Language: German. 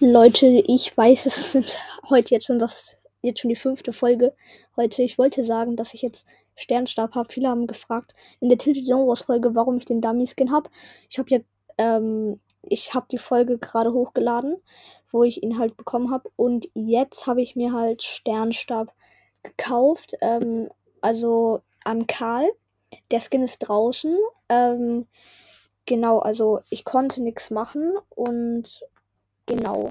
Leute, ich weiß, es sind heute jetzt schon das, jetzt schon die fünfte Folge. Heute, ich wollte sagen, dass ich jetzt Sternstab habe. Viele haben gefragt in der Tilted Zone Wars Folge, warum ich den Dummy Skin habe. Ich habe ja, ähm, ich habe die Folge gerade hochgeladen, wo ich ihn halt bekommen habe. Und jetzt habe ich mir halt Sternstab gekauft. Ähm, also an Karl. Der Skin ist draußen. Ähm, genau, also ich konnte nichts machen und 电脑。